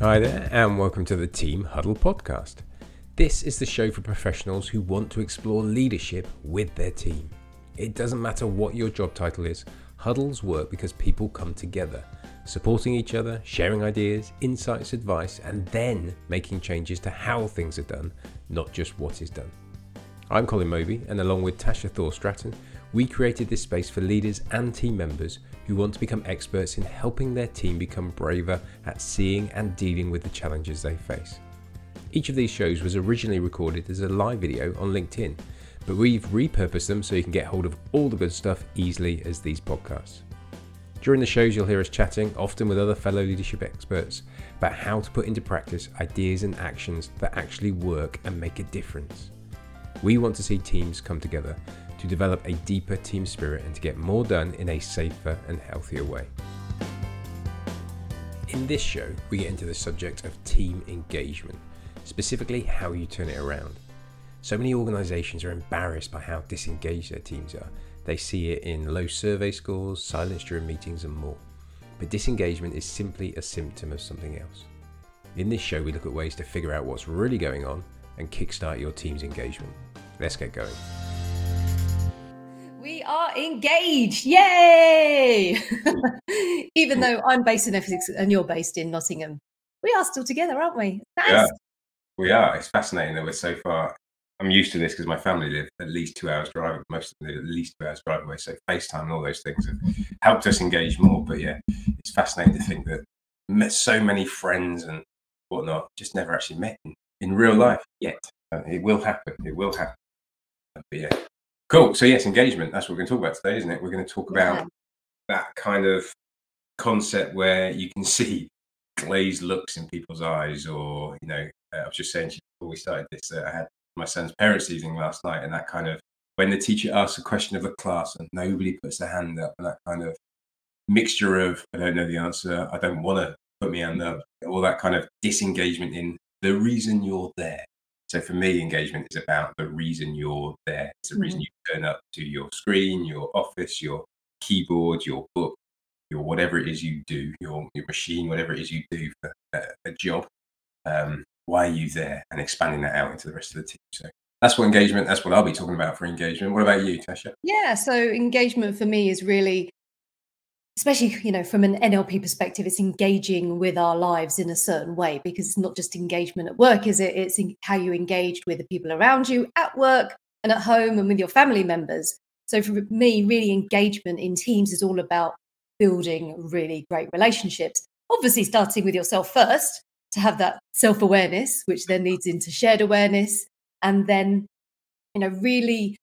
Hi there, and welcome to the Team Huddle podcast. This is the show for professionals who want to explore leadership with their team. It doesn't matter what your job title is, huddles work because people come together, supporting each other, sharing ideas, insights, advice, and then making changes to how things are done, not just what is done. I'm Colin Moby, and along with Tasha Thor Stratton, we created this space for leaders and team members who want to become experts in helping their team become braver at seeing and dealing with the challenges they face. Each of these shows was originally recorded as a live video on LinkedIn, but we've repurposed them so you can get hold of all the good stuff easily as these podcasts. During the shows, you'll hear us chatting, often with other fellow leadership experts, about how to put into practice ideas and actions that actually work and make a difference. We want to see teams come together to develop a deeper team spirit and to get more done in a safer and healthier way. In this show, we get into the subject of team engagement, specifically how you turn it around. So many organisations are embarrassed by how disengaged their teams are. They see it in low survey scores, silence during meetings, and more. But disengagement is simply a symptom of something else. In this show, we look at ways to figure out what's really going on and kickstart your team's engagement. Let's get going engaged. Yay! Even though I'm based in Essex and you're based in Nottingham, we are still together, aren't we? Yeah, we are. It's fascinating that we're so far. I'm used to this because my family live at least two hours drive. Most of them live at least two hours drive away. So FaceTime and all those things have helped us engage more. But yeah, it's fascinating to think that met so many friends and whatnot just never actually met in, in real life yet. Uh, it will happen. It will happen. But yeah, Cool. So yes, engagement. That's what we're going to talk about today, isn't it? We're going to talk about yeah. that kind of concept where you can see glazed looks in people's eyes, or you know, uh, I was just saying before we started this, uh, I had my son's parents' evening last night, and that kind of when the teacher asks a question of the class and nobody puts their hand up, and that kind of mixture of I don't know the answer, I don't want to put my hand up, all that kind of disengagement in the reason you're there. So for me, engagement is about the reason you're there. It's the mm-hmm. reason you turn up to your screen, your office, your keyboard, your book, your whatever it is you do, your your machine, whatever it is you do for a, a job. Um, why are you there? And expanding that out into the rest of the team. So that's what engagement. That's what I'll be talking about for engagement. What about you, Tasha? Yeah. So engagement for me is really especially you know from an nlp perspective it's engaging with our lives in a certain way because it's not just engagement at work is it? It's how you engage with the people around you at work and at home and with your family members. So for me really engagement in teams is all about building really great relationships. Obviously starting with yourself first to have that self-awareness which then leads into shared awareness and then you know really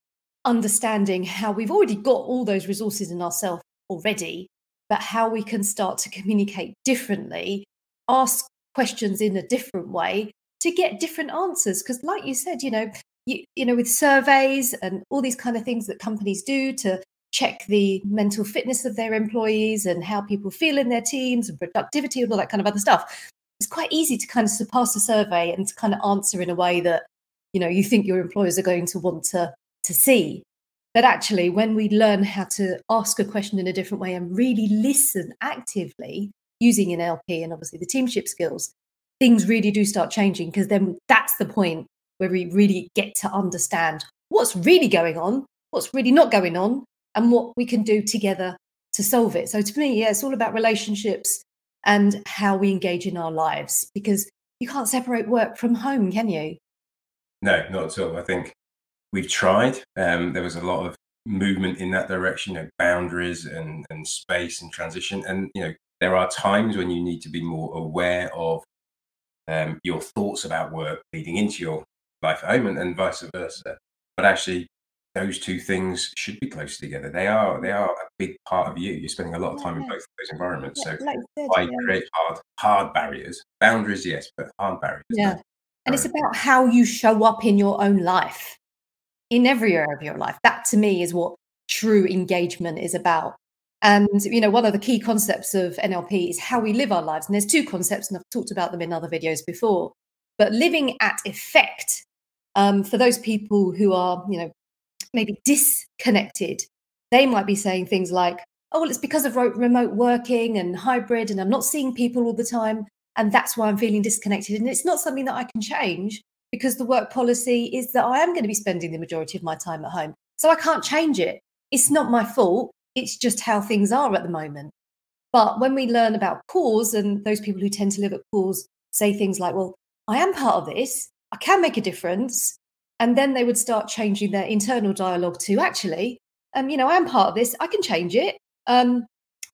understanding how we've already got all those resources in ourselves already but how we can start to communicate differently, ask questions in a different way to get different answers. Because, like you said, you know, you, you know, with surveys and all these kind of things that companies do to check the mental fitness of their employees and how people feel in their teams and productivity and all that kind of other stuff. It's quite easy to kind of surpass a survey and to kind of answer in a way that you know you think your employers are going to want to to see that actually when we learn how to ask a question in a different way and really listen actively using NLP and obviously the teamship skills, things really do start changing because then that's the point where we really get to understand what's really going on, what's really not going on, and what we can do together to solve it. So to me, yeah, it's all about relationships and how we engage in our lives because you can't separate work from home, can you? No, not at all. I think we've tried. Um, there was a lot of movement in that direction, you know, boundaries and, and space and transition. And, you know, there are times when you need to be more aware of um, your thoughts about work leading into your life at home and, and vice versa. But actually, those two things should be close together. They are they are a big part of you. You're spending a lot of time yeah. in both of those environments. Yeah, so like said, I yeah. create hard hard barriers, boundaries, yes, but hard barriers. Yeah, and it's about how you show up in your own life in every area of your life. That to me is what true engagement is about. And you know, one of the key concepts of NLP is how we live our lives. And there's two concepts, and I've talked about them in other videos before. But living at effect um, for those people who are, you know, maybe disconnected, they might be saying things like, "Oh, well, it's because of remote working and hybrid, and I'm not seeing people all the time." and that's why I'm feeling disconnected. And it's not something that I can change because the work policy is that I am going to be spending the majority of my time at home. So I can't change it. It's not my fault. It's just how things are at the moment. But when we learn about cause, and those people who tend to live at cause say things like, well, I am part of this, I can make a difference. And then they would start changing their internal dialogue to actually, um, you know, I am part of this, I can change it. Um,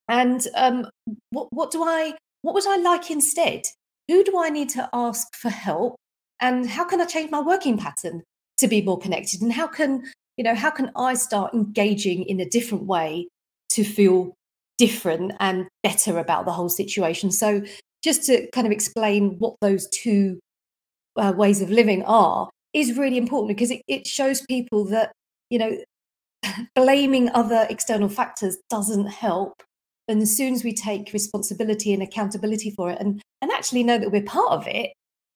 and um, what, what do I, what would I like instead? Who do I need to ask for help? And how can I change my working pattern to be more connected? And how can, you know, how can I start engaging in a different way to feel different and better about the whole situation? So just to kind of explain what those two uh, ways of living are is really important because it, it shows people that you know blaming other external factors doesn't help and as soon as we take responsibility and accountability for it and and actually know that we're part of it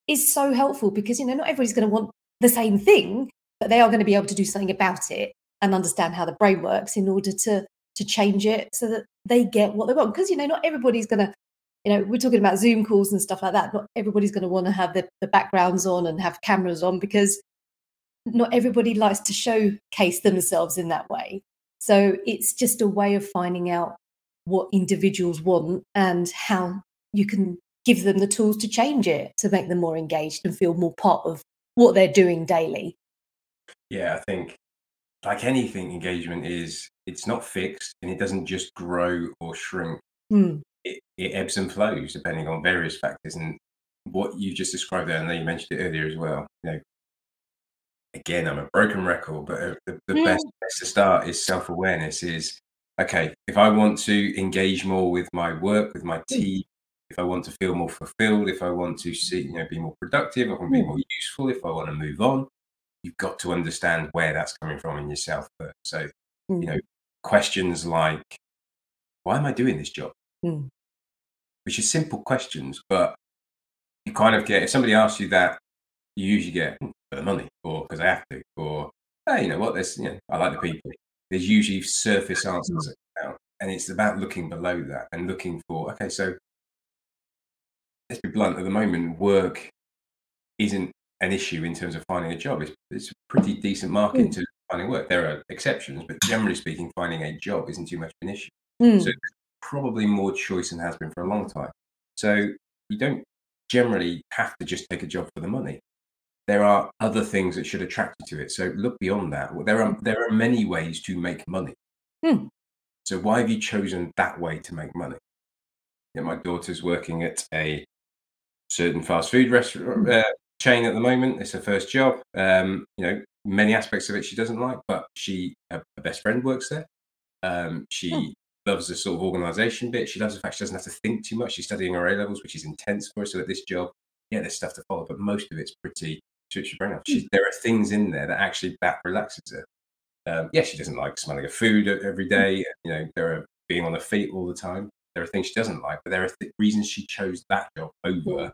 is so helpful because you know not everybody's going to want the same thing but they are going to be able to do something about it and understand how the brain works in order to to change it so that they get what they want because you know not everybody's going to you know, we're talking about Zoom calls and stuff like that. Not everybody's going to want to have the, the backgrounds on and have cameras on because not everybody likes to showcase themselves in that way. So it's just a way of finding out what individuals want and how you can give them the tools to change it to make them more engaged and feel more part of what they're doing daily. Yeah, I think like anything, engagement is it's not fixed and it doesn't just grow or shrink. Mm it, it ebbs and flows depending on various factors. And what you just described there, and then you mentioned it earlier as well. You know, again, I'm a broken record, but uh, the, the mm. best place to start is self awareness. Is okay if I want to engage more with my work, with my mm. team. If I want to feel more fulfilled, if I want to see, you know, be more productive, if I want to be mm. more useful, if I want to move on, you've got to understand where that's coming from in yourself first. So, you know, questions like, why am I doing this job? Mm which is simple questions, but you kind of get if somebody asks you that, you usually get hmm, for the money or because I have to, or hey, you know what, there's you know, I like the people. There's usually surface answers out, and it's about looking below that and looking for okay, so let's be blunt. At the moment, work isn't an issue in terms of finding a job. It's, it's a pretty decent market mm. in terms of finding work. There are exceptions, but generally speaking, finding a job isn't too much of an issue. Mm. So probably more choice than has been for a long time. So you don't generally have to just take a job for the money. There are other things that should attract you to it. So look beyond that. There are there are many ways to make money. Hmm. So why have you chosen that way to make money? Yeah, my daughter's working at a certain fast food restaurant hmm. uh, chain at the moment. It's her first job. Um, you know, many aspects of it she doesn't like, but she her, her best friend works there. Um, she hmm loves the sort of organization bit. She loves the fact she doesn't have to think too much. She's studying her A levels, which is intense for her. So at this job, yeah, there's stuff to follow, but most of it's pretty switch your brain off. She, there are things in there that actually that relaxes her. Um, yeah, she doesn't like smelling of food every hmm. You know, there are being on her feet all the time. There are things she doesn't like, but there are th- reasons she chose that job over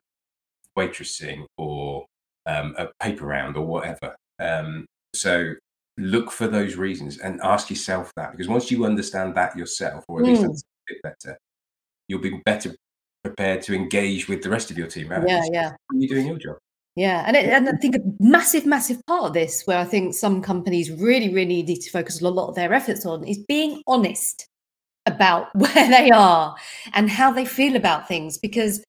waitressing or um, a paper round or whatever. Um, so look for those reasons and ask yourself that because once you understand that yourself or at least mm. a bit better you'll be better prepared to engage with the rest of your team right? yeah yeah when you're doing your job yeah and, it, and i think a massive massive part of this where i think some companies really really need to focus a lot of their efforts on is being honest about where they are and how they feel about things because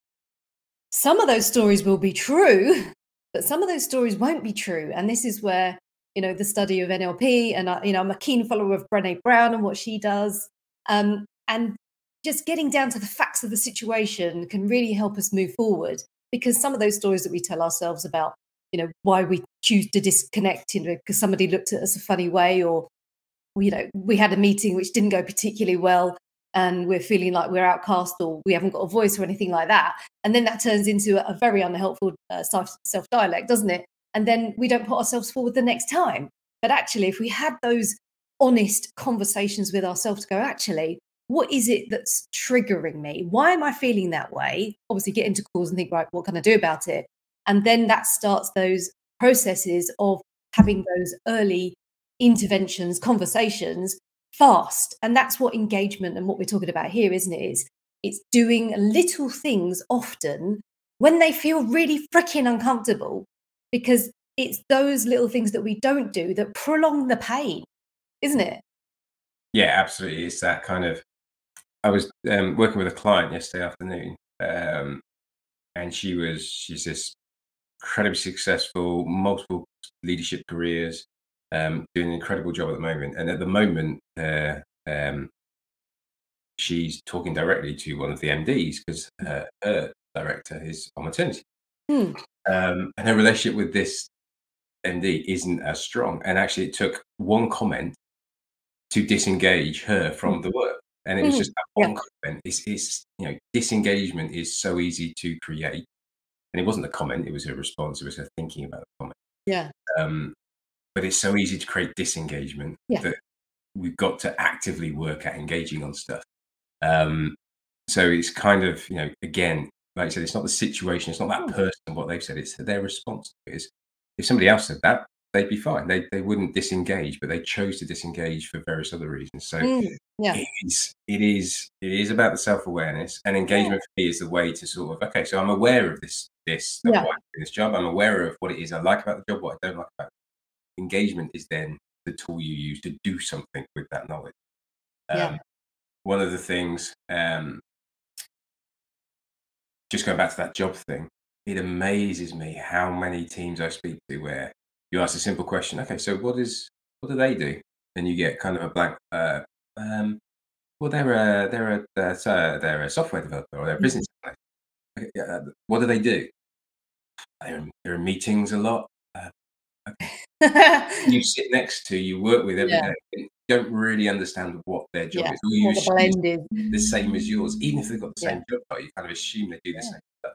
some of those stories will be true but some of those stories won't be true and this is where you know the study of NLP, and I, you know I'm a keen follower of Brené Brown and what she does, um, and just getting down to the facts of the situation can really help us move forward. Because some of those stories that we tell ourselves about, you know, why we choose to disconnect, you know, because somebody looked at us a funny way, or you know, we had a meeting which didn't go particularly well, and we're feeling like we're outcast or we haven't got a voice or anything like that. And then that turns into a very unhelpful uh, self dialect, doesn't it? and then we don't put ourselves forward the next time. But actually, if we had those honest conversations with ourselves to go, actually, what is it that's triggering me? Why am I feeling that way? Obviously, get into cause and think, right, what can I do about it? And then that starts those processes of having those early interventions, conversations fast. And that's what engagement and what we're talking about here, isn't it? Is it's doing little things often when they feel really freaking uncomfortable because it's those little things that we don't do that prolong the pain, isn't it? Yeah, absolutely. It's that kind of. I was um, working with a client yesterday afternoon, um, and she was she's this incredibly successful, multiple leadership careers, um, doing an incredible job at the moment. And at the moment, uh, um, she's talking directly to one of the MDs because uh, her director is on maternity. Hmm. Um, and her relationship with this MD isn't as strong. And actually, it took one comment to disengage her from hmm. the work. And it was hmm. just that one yeah. comment. It's, it's, you know, disengagement is so easy to create. And it wasn't a comment, it was her response, it was her thinking about the comment. Yeah. Um, but it's so easy to create disengagement yeah. that we've got to actively work at engaging on stuff. Um, so it's kind of, you know, again, like I said, it's not the situation, it's not that hmm. person, what they've said, it's their response to it is if somebody else said that, they'd be fine. They, they wouldn't disengage, but they chose to disengage for various other reasons. So mm, yeah. it is it is it is about the self awareness and engagement yeah. for me is the way to sort of okay, so I'm aware of this this yeah. this job. I'm aware of what it is I like about the job, what I don't like about. Engagement is then the tool you use to do something with that knowledge. Um, yeah. One of the things, um, just going back to that job thing, it amazes me how many teams I speak to where you ask a simple question, okay, so what is what do they do? And you get kind of a blank. Uh, um, well, they're a they're a uh, they're a software developer or they're a mm-hmm. business. Okay, uh, what do they do? They're in, they're in meetings a lot. Uh, okay. You sit next to, you work with every yeah. day. Don't really understand what their job yeah. is. Or you the, the same as yours, even if they've got the same job, but you kind of assume they do the same stuff.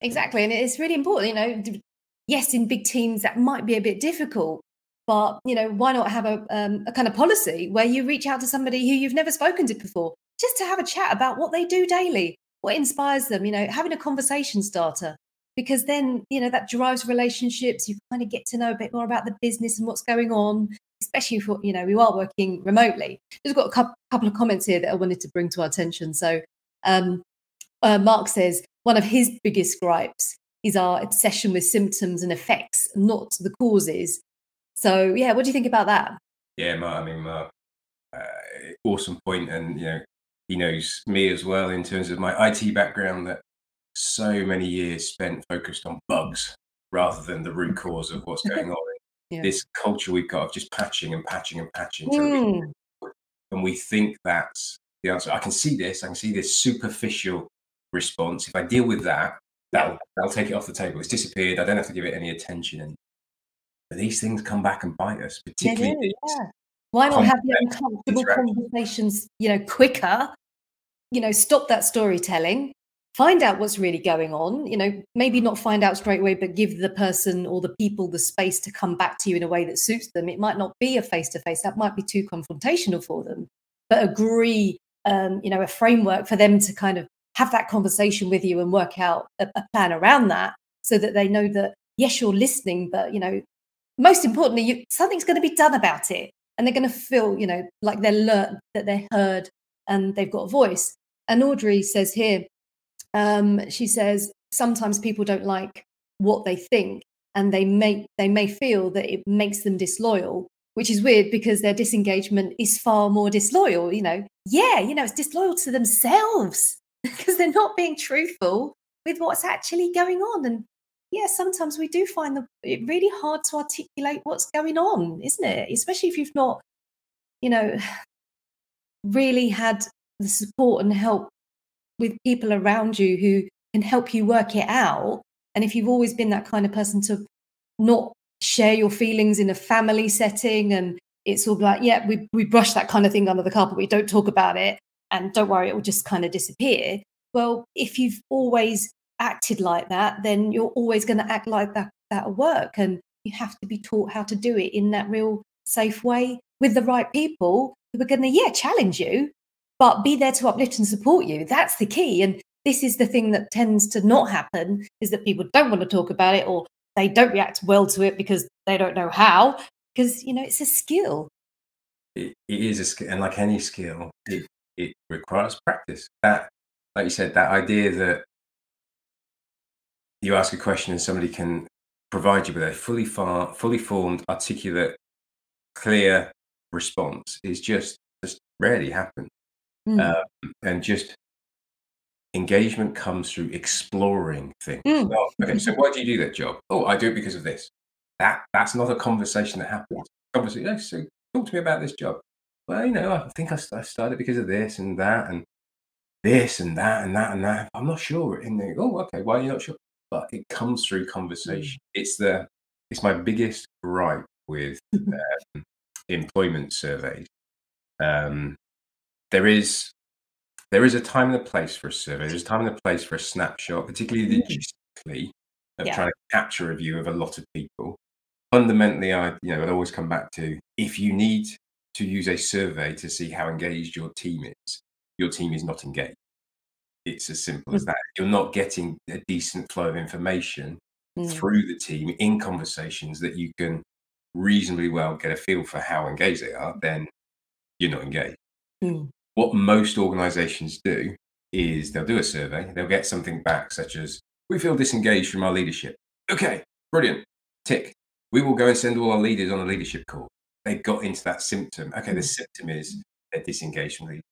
Exactly, and it's really important. You know, yes, in big teams that might be a bit difficult, but you know, why not have a, um, a kind of policy where you reach out to somebody who you've never spoken to before, just to have a chat about what they do daily, what inspires them. You know, having a conversation starter because then you know that drives relationships. You kind of get to know a bit more about the business and what's going on. Especially for you know we are working remotely. We've got a couple, couple of comments here that I wanted to bring to our attention. So, um, uh, Mark says one of his biggest gripes is our obsession with symptoms and effects, not the causes. So, yeah, what do you think about that? Yeah, Mark, I mean, Mark, uh, awesome point, and you know, he knows me as well in terms of my IT background. That so many years spent focused on bugs rather than the root cause of what's going on. yeah. This culture we've got of just patching and patching and patching, mm. and we think that's the answer. I can see this. I can see this superficial response. If I deal with that, that'll, that'll take it off the table. It's disappeared. I don't have to give it any attention. And but these things come back and bite us, particularly. Yeah, yeah. Why not have the uncomfortable conversations, you know, quicker? You know, stop that storytelling, find out what's really going on. You know, maybe not find out straight away, but give the person or the people the space to come back to you in a way that suits them. It might not be a face to face, that might be too confrontational for them, but agree, um, you know, a framework for them to kind of have that conversation with you and work out a, a plan around that so that they know that yes you're listening but you know most importantly you, something's going to be done about it and they're going to feel you know like they're learned that they're heard and they've got a voice and audrey says here um, she says sometimes people don't like what they think and they may they may feel that it makes them disloyal which is weird because their disengagement is far more disloyal you know yeah you know it's disloyal to themselves because they're not being truthful with what's actually going on. And yeah, sometimes we do find the, it really hard to articulate what's going on, isn't it? Especially if you've not, you know, really had the support and help with people around you who can help you work it out. And if you've always been that kind of person to not share your feelings in a family setting and it's all like, yeah, we, we brush that kind of thing under the carpet, we don't talk about it and don't worry, it will just kind of disappear. Well, if you've always acted like that, then you're always going to act like that, that at work. And you have to be taught how to do it in that real safe way with the right people who are going to, yeah, challenge you, but be there to uplift and support you. That's the key. And this is the thing that tends to not happen is that people don't want to talk about it or they don't react well to it because they don't know how because you know it's a skill it, it is a skill and like any skill it it requires practice. That, like you said, that idea that you ask a question and somebody can provide you with a fully far, fully formed, articulate, clear response is just just rarely happen. Mm. Um, and just engagement comes through exploring things. Mm. Oh, okay, so why do you do that job? Oh, I do it because of this. That that's not a conversation that happens. "Yeah, so talk to me about this job. Well, you know, I think I, I started because of this and that and this and that and that and that. I'm not sure. And they, oh, okay, why are you not sure? But it comes through conversation. It's the it's my biggest gripe with um, employment surveys. Um, there is there is a time and a place for a survey. There's a time and a place for a snapshot, particularly Mm. logistically, of Yeah. trying to capture a view of a lot of people. Fundamentally, I you know I'd always come back to if you need to use a survey to see how engaged your team is, your team is not engaged. It's as simple as Mm. that. You're not getting a decent flow of information Mm. through the team in conversations that you can reasonably well get a feel for how engaged they are, then you're not engaged. Mm. What most organizations do is they'll do a survey, they'll get something back, such as, We feel disengaged from our leadership. Okay, brilliant. Tick. We will go and send all our leaders on a leadership call. They got into that symptom. Okay, the Mm. symptom is they're disengaged from leaders.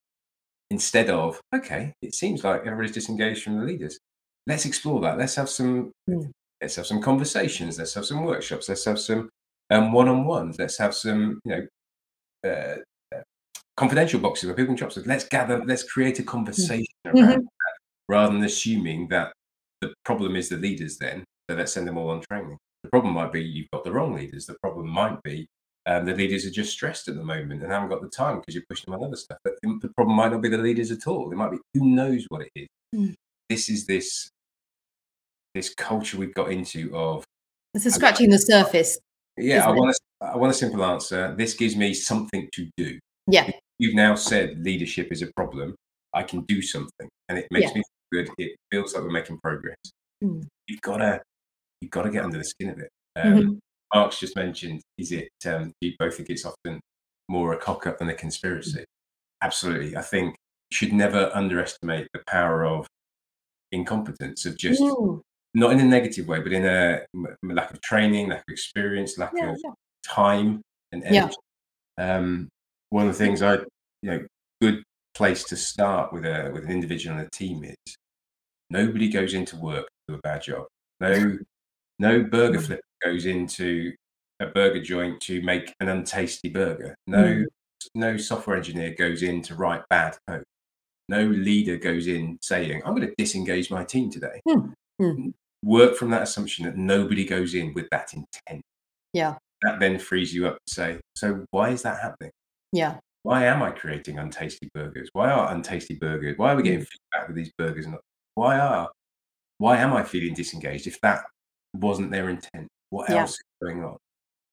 Instead of, okay, it seems like everybody's disengaged from the leaders. Let's explore that. Let's have some Mm. let's have some conversations. Let's have some workshops. Let's have some um, one-on-ones. Let's have some, you know, uh, confidential boxes where people can stuff. Let's gather. Let's create a conversation around Mhm. that, rather than assuming that the problem is the leaders. Then, so let's send them all on training. The problem might be you've got the wrong leaders. The problem might be um, the leaders are just stressed at the moment and haven't got the time because you're pushing them on other stuff. But the problem might not be the leaders at all. It might be who knows what it is. Mm. This is this this culture we've got into of It's a scratching the surface. yeah, I want a, I want a simple answer. This gives me something to do. Yeah. You've now said leadership is a problem. I can do something, and it makes Yeah. me feel good. It feels like we're making progress. Mm. You've got to, you've got to get under the skin of it. Um, Mhm. Mark's just mentioned. Is it? Um, do you both think it's often more a cock up than a Mm. conspiracy? Absolutely. I think you should never underestimate the power of incompetence of just Mm. not in a negative way, but in a m- lack of training, lack of experience, lack Yeah, of yeah. time and Yeah. energy. Um, one of the things I, you know, good place to start with a with an individual and a team is nobody goes into work to do a bad job. No, no burger Mm. flip goes into a burger joint to make an untasty burger. No, Mm. no software engineer goes in to write bad code. No leader goes in saying, "I'm going to disengage my team today." Mm. Mm. Work from that assumption that nobody goes in with that intent Yeah. that then frees you up to say, so why is that happening? Yeah. Why am I creating untasty burgers? Why are untasty burgers? Why are we getting feedback with these burgers? And why are why am I feeling disengaged if that wasn't their intent? What Yeah. else is going on?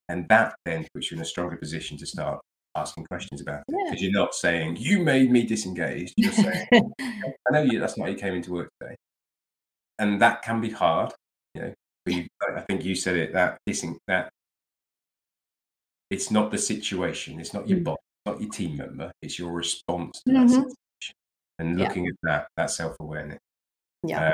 And that then puts you in a stronger position to start asking questions about it. Yeah. Because you're not saying, you made me disengaged. You're saying, I know you that's not how you came into work today. And that can be hard, you know. But you, I I think you said it that dissing that it's not the situation, it's not your Mm. boss, not your team member, it's your response to that Mhm. situation. And Yeah. looking at that, that self-awareness. Yeah. Uh,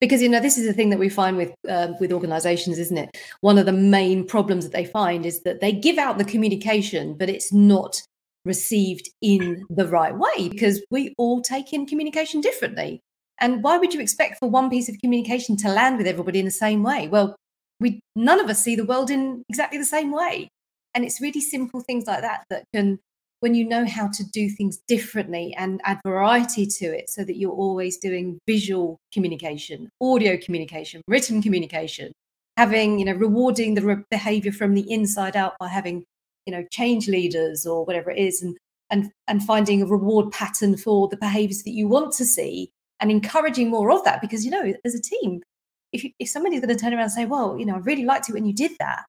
because you know this is the thing that we find with uh, with organizations isn't it one of the main problems that they find is that they give out the communication but it's not received in the right way because we all take in communication differently and why would you expect for one piece of communication to land with everybody in the same way well we none of us see the world in exactly the same way and it's really simple things like that that can when you know how to do things differently and add variety to it so that you're always doing visual communication audio communication written communication having you know rewarding the re- behavior from the inside out by having you know change leaders or whatever it is and and and finding a reward pattern for the behaviors that you want to see and encouraging more of that because you know as a team if if somebody's going to turn around and say well you know i really liked it when you did that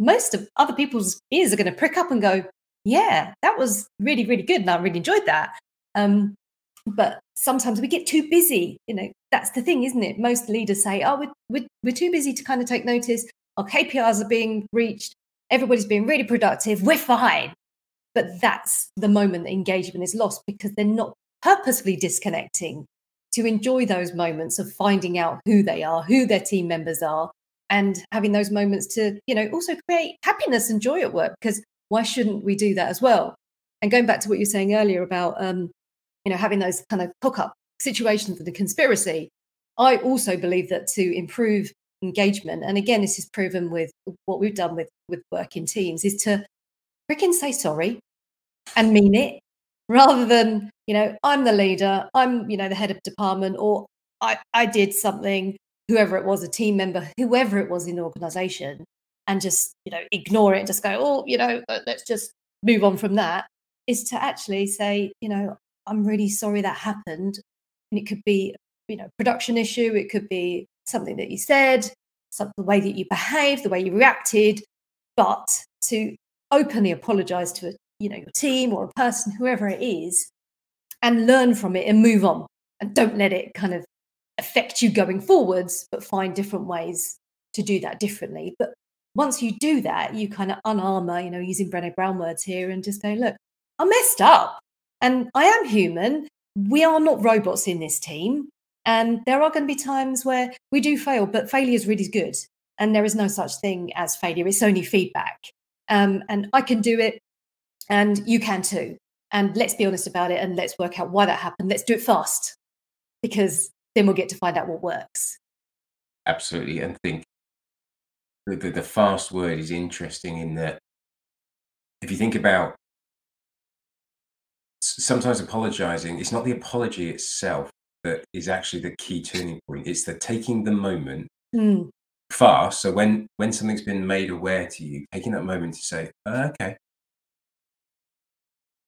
most of other people's ears are going to prick up and go yeah, that was really, really good. And I really enjoyed that. Um, but sometimes we get too busy. You know, that's the thing, isn't it? Most leaders say, oh, we're, we're, we're too busy to kind of take notice. Our KPIs are being reached. Everybody's being really productive. We're fine. But that's the moment that engagement is lost because they're not purposefully disconnecting to enjoy those moments of finding out who they are, who their team members are, and having those moments to, you know, also create happiness and joy at work. Because why shouldn't we do that as well? And going back to what you were saying earlier about, um, you know, having those kind of hook up situations of the conspiracy, I also believe that to improve engagement, and again, this is proven with what we've done with with working teams, is to freaking say sorry and mean it rather than you know i'm the leader i'm you know the head of department or i i did something whoever it was a team member whoever it was in the organization and just you know ignore it and just go oh you know uh, let's just move on from that is to actually say you know i'm really sorry that happened. And it could be you know production issue it could be something that you said some, the way that you behaved the way you reacted but to openly apologize to a you know your team or a person whoever it is and learn from it and move on and don't let it kind of affect you going forwards but find different ways to do that differently but once you do that you kind of unarmor you know using Brené Brown words here and just go look I messed up and I am human we are not robots in this team and there are going to be times where we do fail but failure is really good and there is no such thing as failure it's only feedback um, and I can do it and you can too. And let's be honest about it and let's work out why that happened. Let's do it fast because then we'll get to find out what works. Absolutely. And think the, the, the fast word is interesting in that if you think about sometimes apologizing, it's not the apology itself that is actually the key turning point. It's the taking the moment mm. fast. So when when something's been made aware to you, taking that moment to say, oh, "Okay,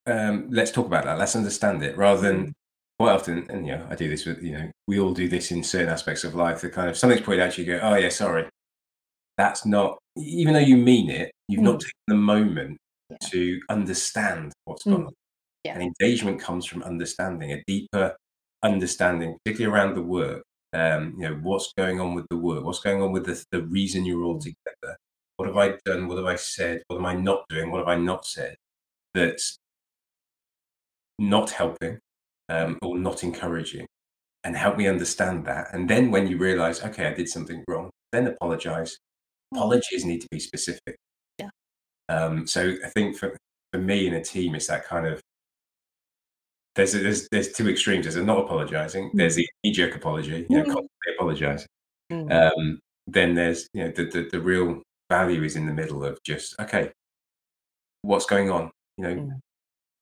um, let's talk about that. Let's understand it rather than mm. Quite often. And you know, I do this with you know, we all do this in certain aspects of life. That kind of something's pointed out, you go, "Oh yeah, sorry." That's not even though you mean it. You've mm. not taken the moment yeah. to understand what's mm. gone on. Yeah. And engagement comes from understanding a deeper understanding, particularly around the work. Um, you know, what's going on with the work? What's going on with the, the reason you're all together? What have I done? What have I said? What am I not doing? What have I not said? That's not helping um, or not encouraging and help me understand that. And then when you realize, okay, I did something wrong, then apologize. Mm. Apologies need to be specific. Yeah. Um, so I think for, for me in a team, it's that kind of there's there's there's two extremes. There's a not apologizing. Mm. There's the knee jerk apology, you know, mm. constantly apologizing. Mm. Um, then there's you know the, the the real value is in the middle of just okay, what's going on? You know, mm.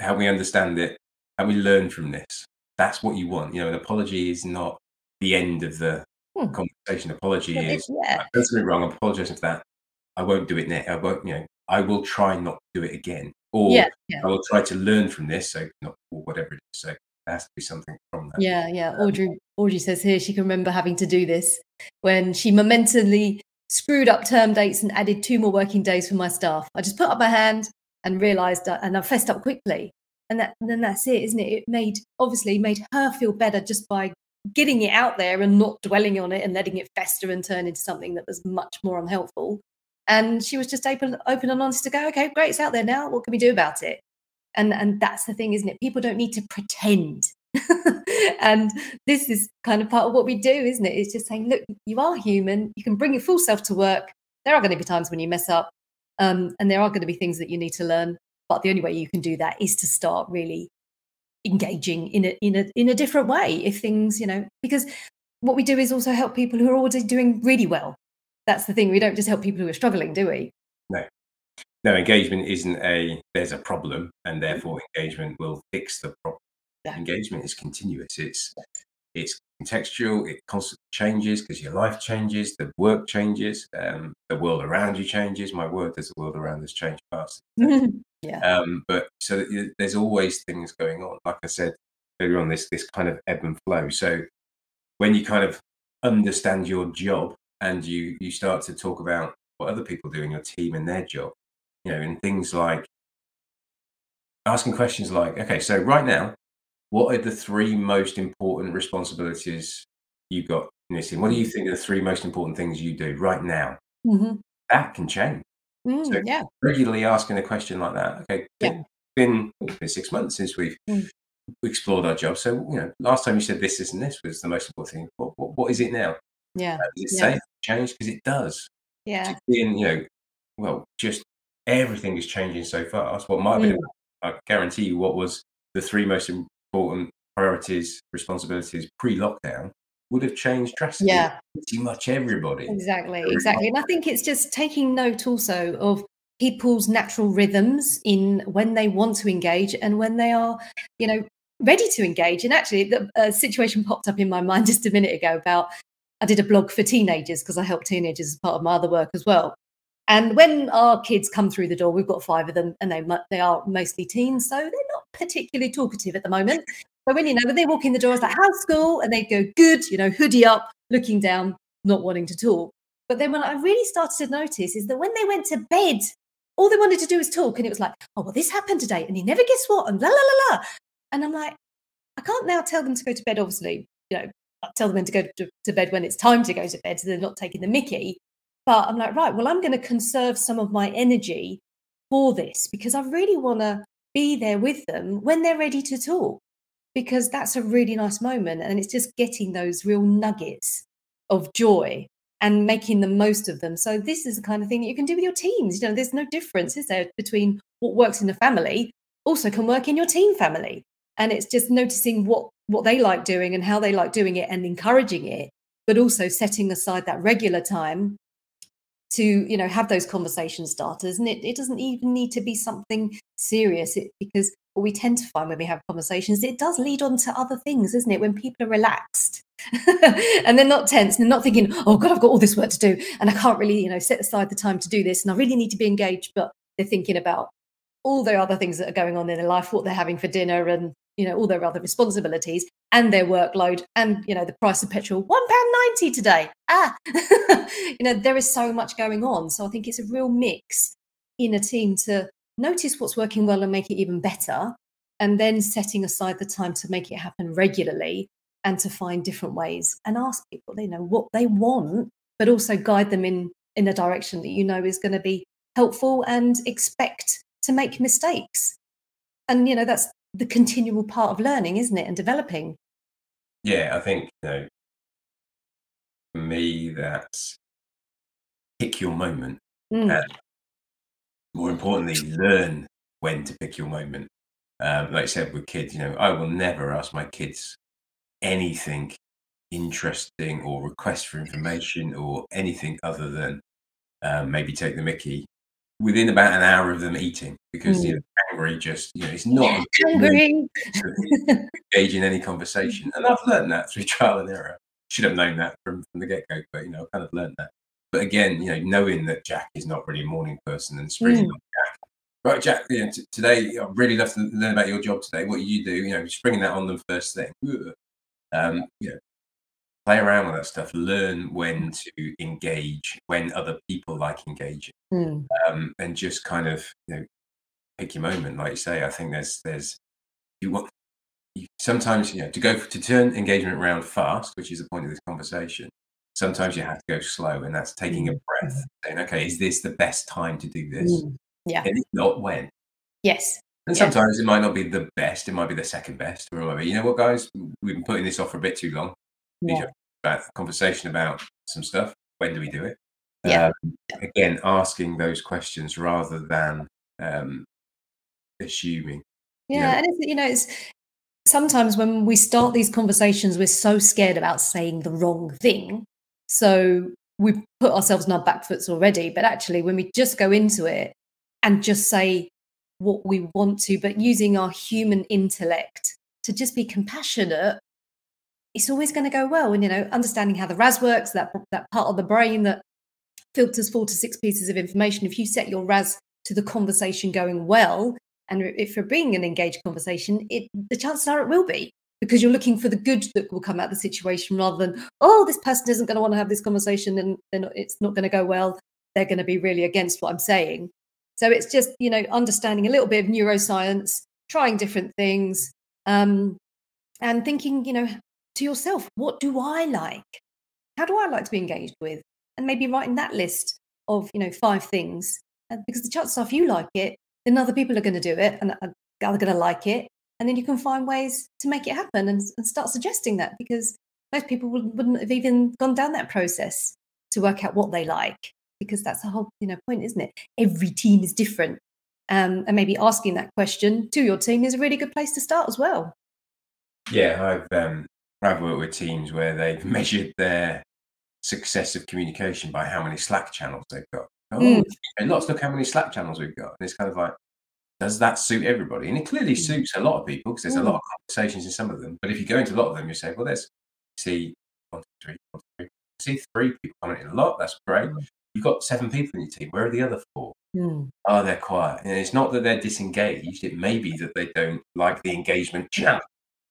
help me understand it and we learn from this. That's what you want. You know, an apology is not the end of the hmm. conversation. Apology yeah, is yeah. I did something wrong. I'm apologizing for that. I won't do it next. I won't. You know, I will try not to do it again, or yeah. I will try to learn from this. So not or whatever it is. So there has to be something from that. Yeah, yeah. Um, Audrey, Audrey says here she can remember having to do this when she momentally screwed up term dates and added two more working days for my staff. I just put up my hand and realized, and I fessed up quickly and that then that's it isn't it? It made obviously made her feel better just by getting it out there and not dwelling on it and letting it fester and turn into something that was much more unhelpful. And she was just open open and honest to go okay great it's out there now. What can we do about it? And and that's the thing isn't it? People don't need to pretend. And this is kind of part of what we do isn't it? It's just saying look you are human. You can bring your full self to work. There are going to be times when you mess up um, and there are going to be things that you need to learn but the only way you can do that is to start really engaging in a in a in a different way. If things, you know, because what we do is also help people who are already doing really well. That's the thing. We don't just help people who are struggling, do we? No. No, engagement isn't a there's a problem and mm-hmm. therefore engagement will fix the problem. Yeah. Engagement is continuous. It's it's contextual, it constantly changes because your life changes, the work changes, um, the world around you changes. My word, there's a world around us change fast. yeah. Um, but so there's always things going on. Like I said earlier on, this this kind of ebb and flow. So when you kind of understand your job and you you start to talk about what other people do in your team and their job, you know, and things like asking questions like, okay, so right now, what are the three most important responsibilities you got in this team? What do you think are the three most important things you do right now? Mm-hmm. That can change. Mm, so yeah. regularly asking a question like that. Okay, yeah. been, been six months since we've mm. explored our job. So, you know, last time you said this, this, and this was the most important thing. What, what, what is it now? Yeah. Uh, is it yeah. safe? Change? Because it does. Yeah. And, you know, well, just everything is changing so fast. What might have been, Mm. I guarantee you, what was the three most important priorities, responsibilities pre lockdown would have changed drastically. Yeah. Pretty much everybody. Exactly, exactly. And I think it's just taking note also of people's natural rhythms in when they want to engage and when they are, you know, ready to engage. And actually, the uh, situation popped up in my mind just a minute ago about I did a blog for teenagers because I help teenagers as part of my other work as well. And when our kids come through the door, we've got five of them, and they they are mostly teens, so they're not particularly talkative at the moment. But when you know when they walk in the door, it's like how's school, and they go good, you know, hoodie up, looking down, not wanting to talk. But then when I really started to notice is that when they went to bed, all they wanted to do was talk, and it was like, oh well, this happened today, and you never guess what, and la la la la. And I'm like, I can't now tell them to go to bed. Obviously, you know, I tell them to go to, to bed when it's time to go to bed, so they're not taking the Mickey. But I'm like, right, well, I'm going to conserve some of my energy for this because I really want to be there with them when they're ready to talk because that's a really nice moment. And it's just getting those real nuggets of joy and making the most of them. So, this is the kind of thing that you can do with your teams. You know, there's no difference, is there, between what works in a family also can work in your team family. And it's just noticing what what they like doing and how they like doing it and encouraging it, but also setting aside that regular time to you know have those conversation starters and it, it doesn't even need to be something serious it, because what we tend to find when we have conversations it does lead on to other things isn't it? When people are relaxed and they're not tense and they're not thinking oh god i've got all this work to do and i can't really you know set aside the time to do this and i really need to be engaged but they're thinking about all the other things that are going on in their life what they're having for dinner and you know all their other responsibilities and their workload and you know the price of petrol one pound 90 today. Ah you know there is so much going on. So i think it's a real mix in a team to notice what's working well and make it even better and then setting aside the time to make it happen regularly and to find different ways and ask people you know what they want but also guide them in in a direction that you know is going to be helpful and expect to make mistakes. And you know that's the continual part of learning isn't it and developing Yeah, I think, you know, for me, that pick your moment. Mm, And more importantly, learn when to pick your moment. Um, like I said with kids, you know, I will never ask my kids anything interesting or request for information or anything other than um, maybe take the Mickey within about an hour of them eating because you know, angry just you know it's not a good mood hungry to engage in any conversation. And I've learned that through trial and error. Should have known that from, from the get go, but you know, I kind of learned that. But again, you know, knowing that Jack is not really a morning person and springing Mm. not Jack. Right, Jack, you know, t- today I'd really love to learn about your job today. What you do, you know, just bringing that on them first thing. Um, you know, play around with that stuff. Learn when to engage, when other people like engaging Mm, um, and just kind of you know pick your moment. Like you say, I think there's there's you want you, sometimes you know to go to turn engagement around fast, which is the point of this conversation. Sometimes you have to go slow, and that's taking a breath, saying, "Okay, is this the best time to do this? mm. yeah And if not, when?" yes And Yeah. sometimes it might not be the best; it might be the second best. Or whatever. you know what, guys, we've been putting this off for a bit too long. Yeah. about conversation about some stuff. When do we do it? Yeah. Um, again, asking those questions rather than um, assuming. Yeah, Yeah. and it's, you know, it's sometimes when we start these conversations, we're so scared about saying the wrong thing, so we put ourselves on our back foots already. But actually, when we just go into it and just say what we want to, but using our human intellect to just be compassionate, it's always going to go well. And you know, understanding how the RAS works, that that part of the brain that filters four to six pieces of information. If you set your RAS to the conversation going well, and if you're being an engaged conversation, it the chances are it will be because you're looking for the good that will come out of the situation rather than oh this person isn't going to want to have this conversation and then it's not going to go well. They're going to be really against what I'm saying. So it's just you know understanding a little bit of neuroscience, trying different things, um, and thinking you know to yourself, what do I like? How do I like to be engaged with? And maybe writing that list of you know five things uh, because the chances are if you like it, then other people are going to do it and are going to like it. and then you can find ways to make it happen and, and start suggesting that because most people wouldn't, wouldn't have even gone down that process to work out what they like because that's the whole you know point isn't it every team is different um, and maybe asking that question to your team is a really good place to start as well yeah i've um, i've worked with teams where they've measured their success of communication by how many slack channels they've got oh mm. lots look how many slack channels we've got and it's kind of like does that suit everybody and it clearly mm. suits a lot of people because there's mm. a lot of conversations in some of them but if you go into a lot of them you say well there's see one, two, three, one, two, three. see three people commenting a lot that's great mm you've got seven people in your team. Where are the other four? Mm. Oh, they're quiet. And it's not that they're disengaged. It may be that they don't like the engagement channel.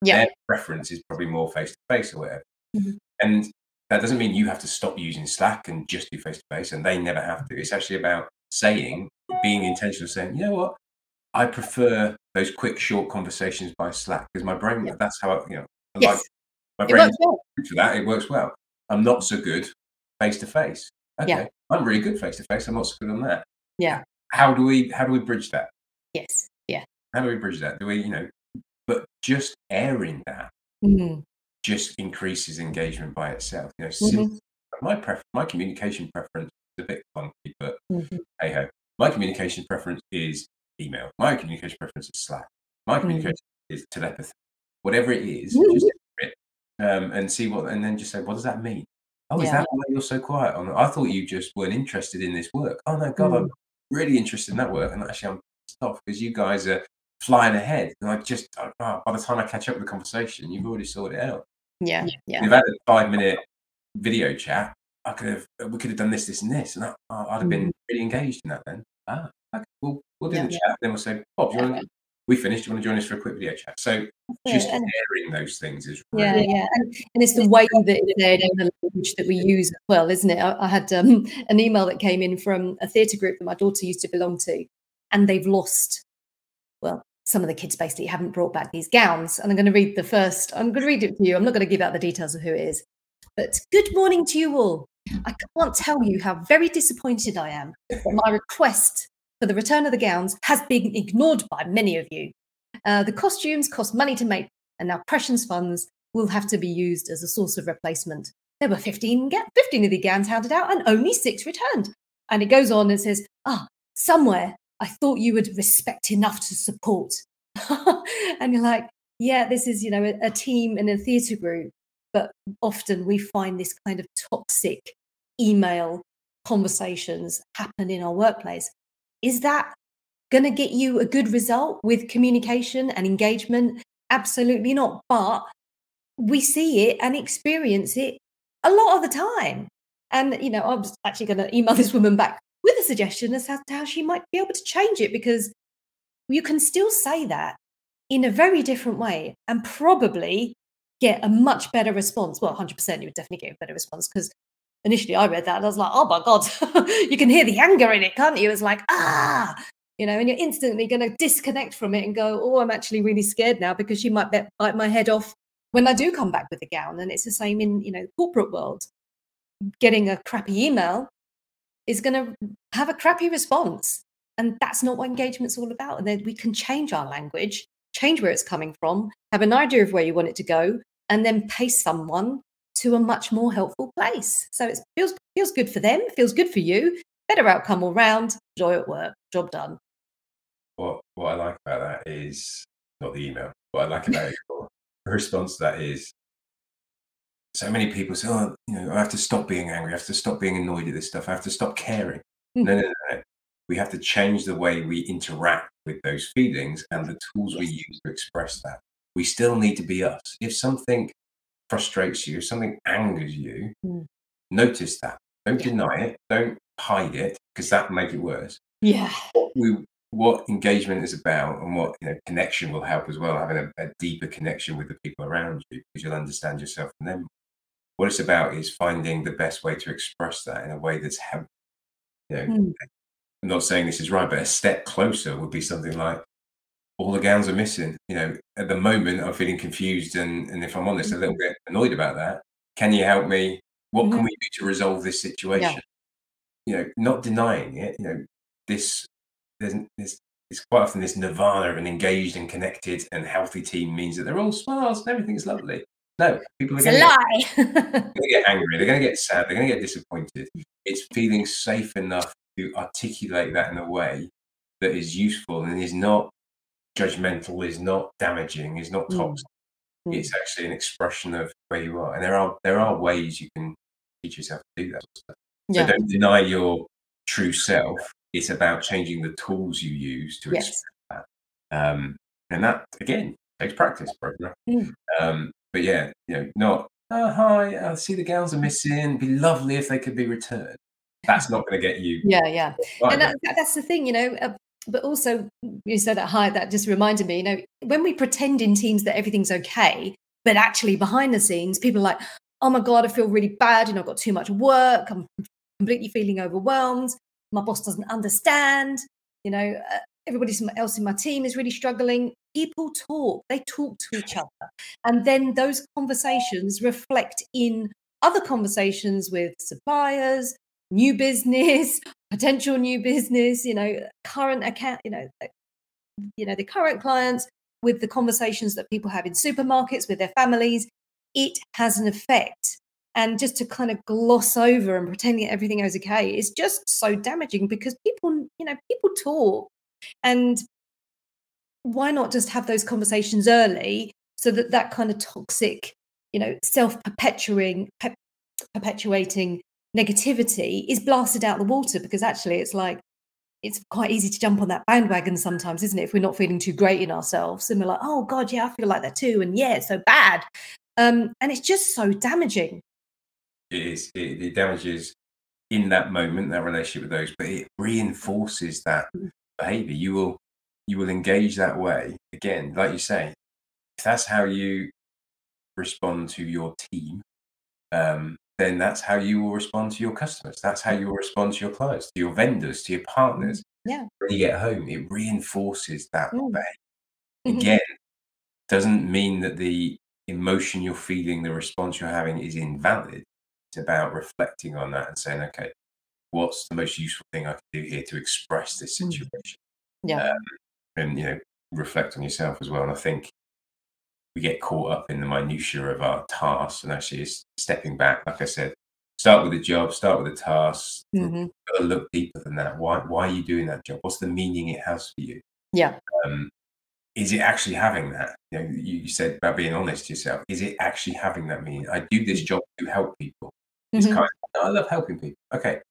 Yeah. Their preference is probably more face to face or whatever. Mm-hmm. And that doesn't mean you have to stop using Slack and just do face to face, and they never have to. It's actually about saying, being intentional, saying, you know what, I prefer those quick, short conversations by Slack because my brain, yeah. that's how I, you know, yes. like my brain well. for that. It works well. I'm not so good face to face. Okay, yeah. I'm really good face to face. I'm not so good on that. Yeah. How do we how do we bridge that? Yes. Yeah. How do we bridge that? Do we, you know, but just airing that mm-hmm. Just increases engagement by itself. You know, mm-hmm. my pref- my communication preference is a bit funky, but mm-hmm. hey ho. My communication preference is email. My communication preference is Slack. My mm-hmm. communication is telepathy. Whatever it is, just mm-hmm. it, um, and see what, and then just say, what does that mean? Oh, is that why you're so quiet? On I thought you just weren't interested in this work. Oh no, God. I'm really interested in that work, and actually, I'm off because you guys are flying ahead. And I just oh, by the time I catch up with the conversation, you've already sorted it out. Yeah, yeah. We've had a five minute video chat. I could have we could have done this, this, and this, and I, would have been mm. really engaged in that. Then ah, okay, we'll we'll do yeah, the chat. Then we'll say, Bob, do you want to we finished. Do you want to join us for a quick video chat? So just and, hearing those things is really yeah, yeah, and, and, it's the way that it's said and the language that we use as well, isn't it? I, I had um, an email that came in from a theatre group that my daughter used to belong to, and they've lost. Well, some of the kids basically haven't brought back these gowns, and I'm going to read the first. I'm going to read it to you. I'm not going to give out the details of who it is, but good morning to you all. I can't tell you how very disappointed I am that my request for the return of the gowns has been ignored by many of you. Uh, the costumes cost money to make, and now Prescience funds will have to be used as a source of replacement. There were 15, 15 of the gowns handed out and only six returned. And it goes on and says, ah, somewhere I thought you would respect enough to support. and you're like, yeah, this is, you know, a, a team in a theatre group. But often we find this kind of toxic email conversations happen in our workplace. Is that going to get you a good result with communication and engagement? Absolutely not. But we see it and experience it a lot of the time. And, you know, I was actually going to email this woman back with a suggestion as to how she might be able to change it because you can still say that in a very different way and probably get a much better response. Well, 100% you would definitely get a better response because initially I read that and I was like, oh my God, you can hear the anger in it, can't you? It's like, ah, you know, and you're instantly going to disconnect from it and go, oh, I'm actually really scared now because she might bite my head off when I do come back with a gown. And it's the same in, you know, corporate world. Getting a crappy email is going to have a crappy response. And that's not what engagement's all about. And then we can change our language, change where it's coming from, have an idea of where you want it to go, and then pace someone to a much more helpful place. So it feels feels good for them, feels good for you, better outcome all round, joy at work, job done. What what I like about that is not the email. What I like about it, the response to that is so many people say, "Oh, you know, I have to stop being angry. I have to stop being annoyed at this stuff. I have to stop caring." Mm. No, no, no, no. We have to change the way we interact with those feelings and the tools we use to express that. We still need to be us. If something frustrates you, if something angers you, mm. notice that. Don't yeah. deny it. Don't hide it because that will make it worse. Yeah. What we what engagement is about and what you know connection will help as well. Having a, a deeper connection with the people around you because you'll understand yourself and them. What it's about is finding the best way to express that in a way that's help. You know, mm. I'm not saying this is right, but a step closer would be something like all the gowns are missing. You know, at the moment, I'm feeling confused and, and if I'm honest, a little mm-hmm. bit annoyed about that. Can you help me? What mm-hmm. can we do to resolve this situation? Yeah. You know, not denying it. You know, this there's, there's it's quite often this nirvana of an engaged and connected and healthy team means that they're all smiles and everything's lovely. No, people are going to lie. get angry. They're going to get sad. They're going to get disappointed. It's feeling safe enough to articulate that in a way that is useful and is not judgmental, is not damaging, is not Mm. toxic. Mm. It's actually an expression of where you are, and there are there are ways you can teach yourself to do that. Sort of stuff. So yeah. don't deny your true self. It's about changing the tools you use to Yes. express that. Um, and that again takes practice, program. Mm. Um, but yeah, you know, not oh hi, I see the gowns are missing. It'd be lovely if they could be returned. That's not going to get you. Yeah, yeah. right, and that, that- that's the thing, you know. Uh, but also, you said that hi. That just reminded me, you know, when we pretend in teams that everything's okay, but actually behind the scenes, people are like, "Oh my god, I feel really bad. You know, I've got too much work. I'm completely feeling overwhelmed. My boss doesn't understand. You know, uh, everybody else in my team is really struggling." People talk. They talk to each other, and then those conversations reflect in other conversations with suppliers, new business, potential new business, you know, current account, you know, you know, the current clients with the conversations that people have in supermarkets with their families, it has an effect. And just to kind of gloss over and pretending everything is okay is just so damaging because people, you know, people talk. And why not just have those conversations early so that that kind of toxic, you know, self perpetuating, perpetuating negativity is blasted out the water because actually it's like it's quite easy to jump on that bandwagon sometimes isn't it if we're not feeling too great in ourselves and we're like oh god yeah i feel like that too and yeah it's so bad um, and it's just so damaging It is. It, it damages in that moment that relationship with those, but it reinforces that Mm. Behavior. You will you will engage that way again, like you say. If that's how you respond to your team, um, then that's how you will respond to your customers. That's how you will respond to your clients, to your vendors, to your partners. yeah When you get home, it reinforces that Mm. behavior. Mhm. Again, doesn't mean that the emotion you're feeling, the response you're having is invalid. It's about reflecting on that and saying, okay, what's the most useful thing I can do here to express this Mm. situation? yeah Um, and, you know, reflect on yourself as well. And I think we get caught up in the minutiae of our tasks and actually it's stepping back, like I said, start with the job, start with the task, Mhm. look deeper than that. Why, why are you doing that job? What's the meaning it has for you? yeah um, is it actually having that? You know, you said about being honest to yourself. Is it actually having that meaning? I do this job to help people. It's Mhm. kind of, I love helping people. Okay.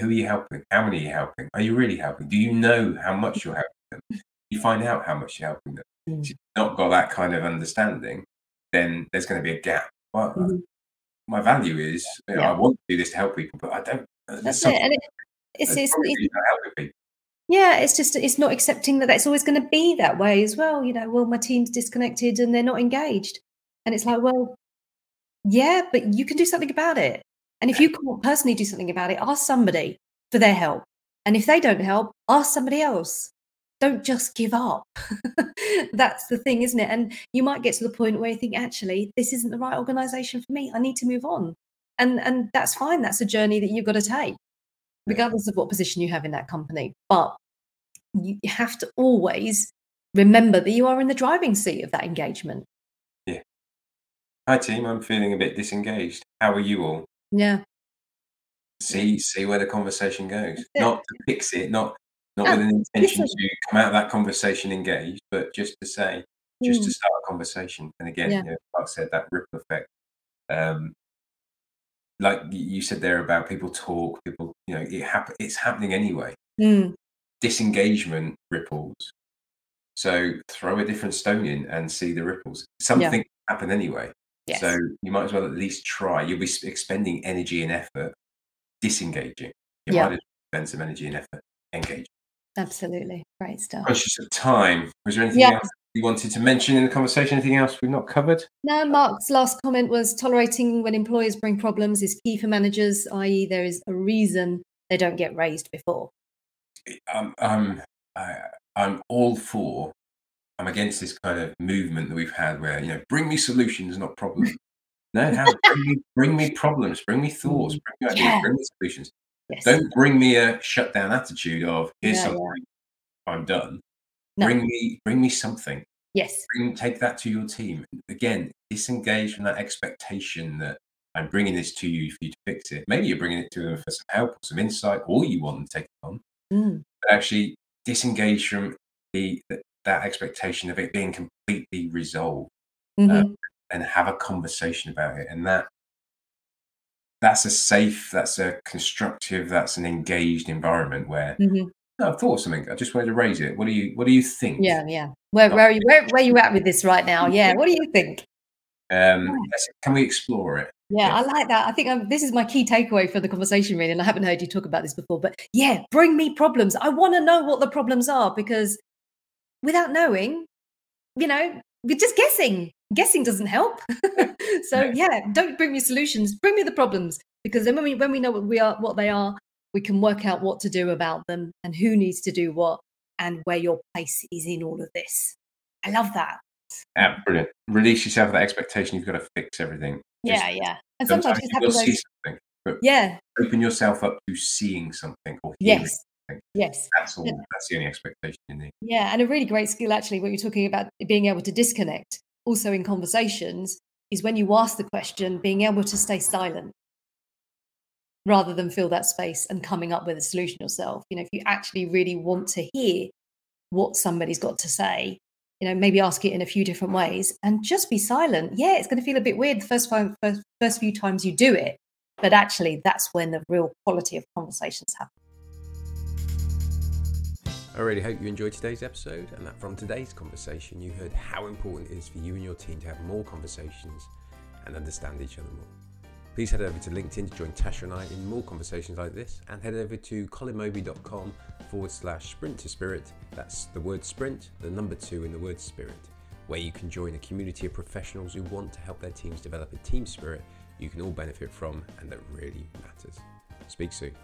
Who are you helping? How many are you helping? Are you really helping? Do you know how much you're helping them? You find out how much you're helping them. Mm. If you've not got that kind of understanding, then there's going to be a gap. Well, Mhm. my value is, you know, Yeah. I want to do this to help people, but I don't. that's it and it, it's, it's, it's helping people. Yeah, it's just it's not accepting that that's always going to be that way as well. You know, well, my team's disconnected and they're not engaged, and it's like, well, yeah, but you can do something about it. And if you can't personally do something about it, ask somebody for their help. And if they don't help, ask somebody else. Don't just give up. that's the thing, isn't it? And you might get to the point where you think, actually, this isn't the right organization for me. I need to move on. And and that's fine. That's a journey that you've got to take regardless of what position you have in that company. But you you have to always remember that you are in the driving seat of that engagement. Yeah. Hi team, I'm feeling a bit disengaged. How are you all? Yeah. See, see where the conversation goes. Not to fix it, not not Ah, with an intention listen. to come out of that conversation engaged, but just to say, just to Mm, start a conversation. And again, Yeah. you know, like I said, that ripple effect. Um, like you said there about people talk, people, you know, it happen. It's happening anyway. mm, Disengagement ripples. So throw a different stone in and see the ripples. Something happen anyway. Yes. So you might as well at least try. You'll be expending energy and effort disengaging. You Yeah. might as well spend some energy and effort engaging. absolutely. Great stuff. Conscious of time. Was there anything Yeah. else you wanted to mention in the conversation? Anything else we've not covered? No, Mark's last comment was tolerating when employers bring problems is key for managers, i.e., there is a reason they don't get raised before. Um, um, I, I'm all for. I'm against this kind of movement that we've had, where you know, bring me solutions, not problems. no, how bring me, bring me problems, bring me thoughts, Mm. bring me ideas, Yeah. bring me solutions. Yes. Don't bring me a shutdown attitude of here's Yeah, yeah. I'm done. No. Bring me bring me something. Yes. Bring, take that to your team. Again, disengage from that expectation that I'm bringing this to you for you to fix it. Maybe you're bringing it to them for some help or some insight, or you want them to take it on. Mm. But actually, disengage from the that expectation of it being completely resolved Mhm. um, and have a conversation about it. And that that's a safe, that's a constructive, that's an engaged environment where Mhm. "No, I've thought something. I just wanted to raise it. What do you What do you think? Yeah, yeah. Where, where are you? Where, where are you at with this right now? Yeah. What do you think? Um, can we explore it? Yeah, Yeah. I like that. I think um, this is my key takeaway for the conversation, really. And I haven't heard you talk about this before, but yeah, bring me problems. I want to know what the problems are because without knowing, you know, we're just guessing. Guessing doesn't help. so yeah, don't bring me solutions. Bring me the problems because then when we when we know what we are, what they are, we can work out what to do about them and who needs to do what and where your place is in all of this. I love that. Yeah, brilliant. Release yourself of that expectation. You've got to fix everything. Just- Yeah, yeah. And sometimes just you'll having see something, but Yeah. open yourself up to seeing something or hearing. Yes. Yes. That's all. That's the only expectation you need. Yeah, and a really great skill, actually, what you're talking about being able to disconnect also in conversations is when you ask the question, being able to stay silent rather than fill that space and coming up with a solution yourself. You know, if you actually really want to hear what somebody's got to say, you know, maybe ask it in a few different ways and just be silent. Yeah, it's going to feel a bit weird the first, time, first, first few times you do it, but actually, that's when the real quality of conversations happen. I really hope you enjoyed today's episode and that from today's conversation you heard how important it is for you and your team to have more conversations and understand each other more. Please head over to LinkedIn to join Tasha and I in more conversations like this and head over to colinmoby.com forward slash sprint to spirit. That's the word sprint, the number two in the word spirit, where you can join a community of professionals who want to help their teams develop a team spirit you can all benefit from and that really matters. Speak soon.